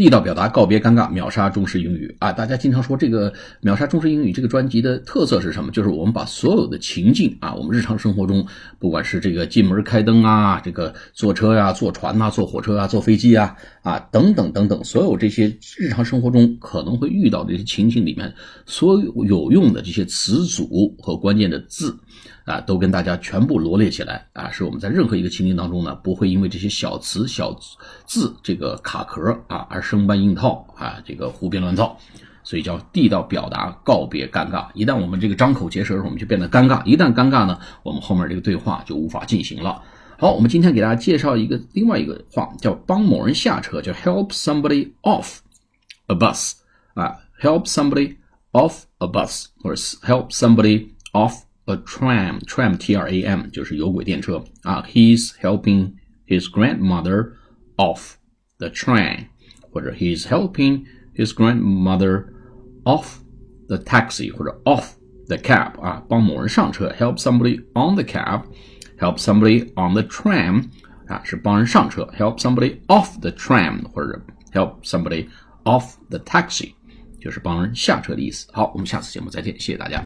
地道表达，告别尴尬，秒杀中式英语啊！大家经常说这个秒杀中式英语这个专辑的特色是什么？就是我们把所有的情境啊，我们日常生活中，不管是这个进门开灯啊，这个坐车呀、坐船呐、坐火车啊、坐飞机啊啊等等等等，所有这些日常生活中可能会遇到的这些情境里面，所有有用的这些词组和关键的字啊，都跟大家全部罗列起来啊，是我们在任何一个情境当中呢，不会因为这些小词小字这个卡壳啊而。生搬硬套啊，这个胡编乱造，所以叫地道表达，告别尴尬。一旦我们这个张口结舌的时候，我们就变得尴尬。一旦尴尬呢，我们后面这个对话就无法进行了。好，我们今天给大家介绍一个另外一个话，叫帮某人下车，叫 help somebody off a bus 啊，help somebody off a bus，或者 help somebody off a tram，tram t r a m 就是有轨电车啊。He's helping his grandmother off the train。或者 he's helping his grandmother off the taxi 或者 off the cab 啊，帮某人上车，help somebody on the cab，help somebody on the tram 啊，是帮人上车，help somebody off the tram 或者 help somebody off the taxi，就是帮人下车的意思。好，我们下次节目再见，谢谢大家。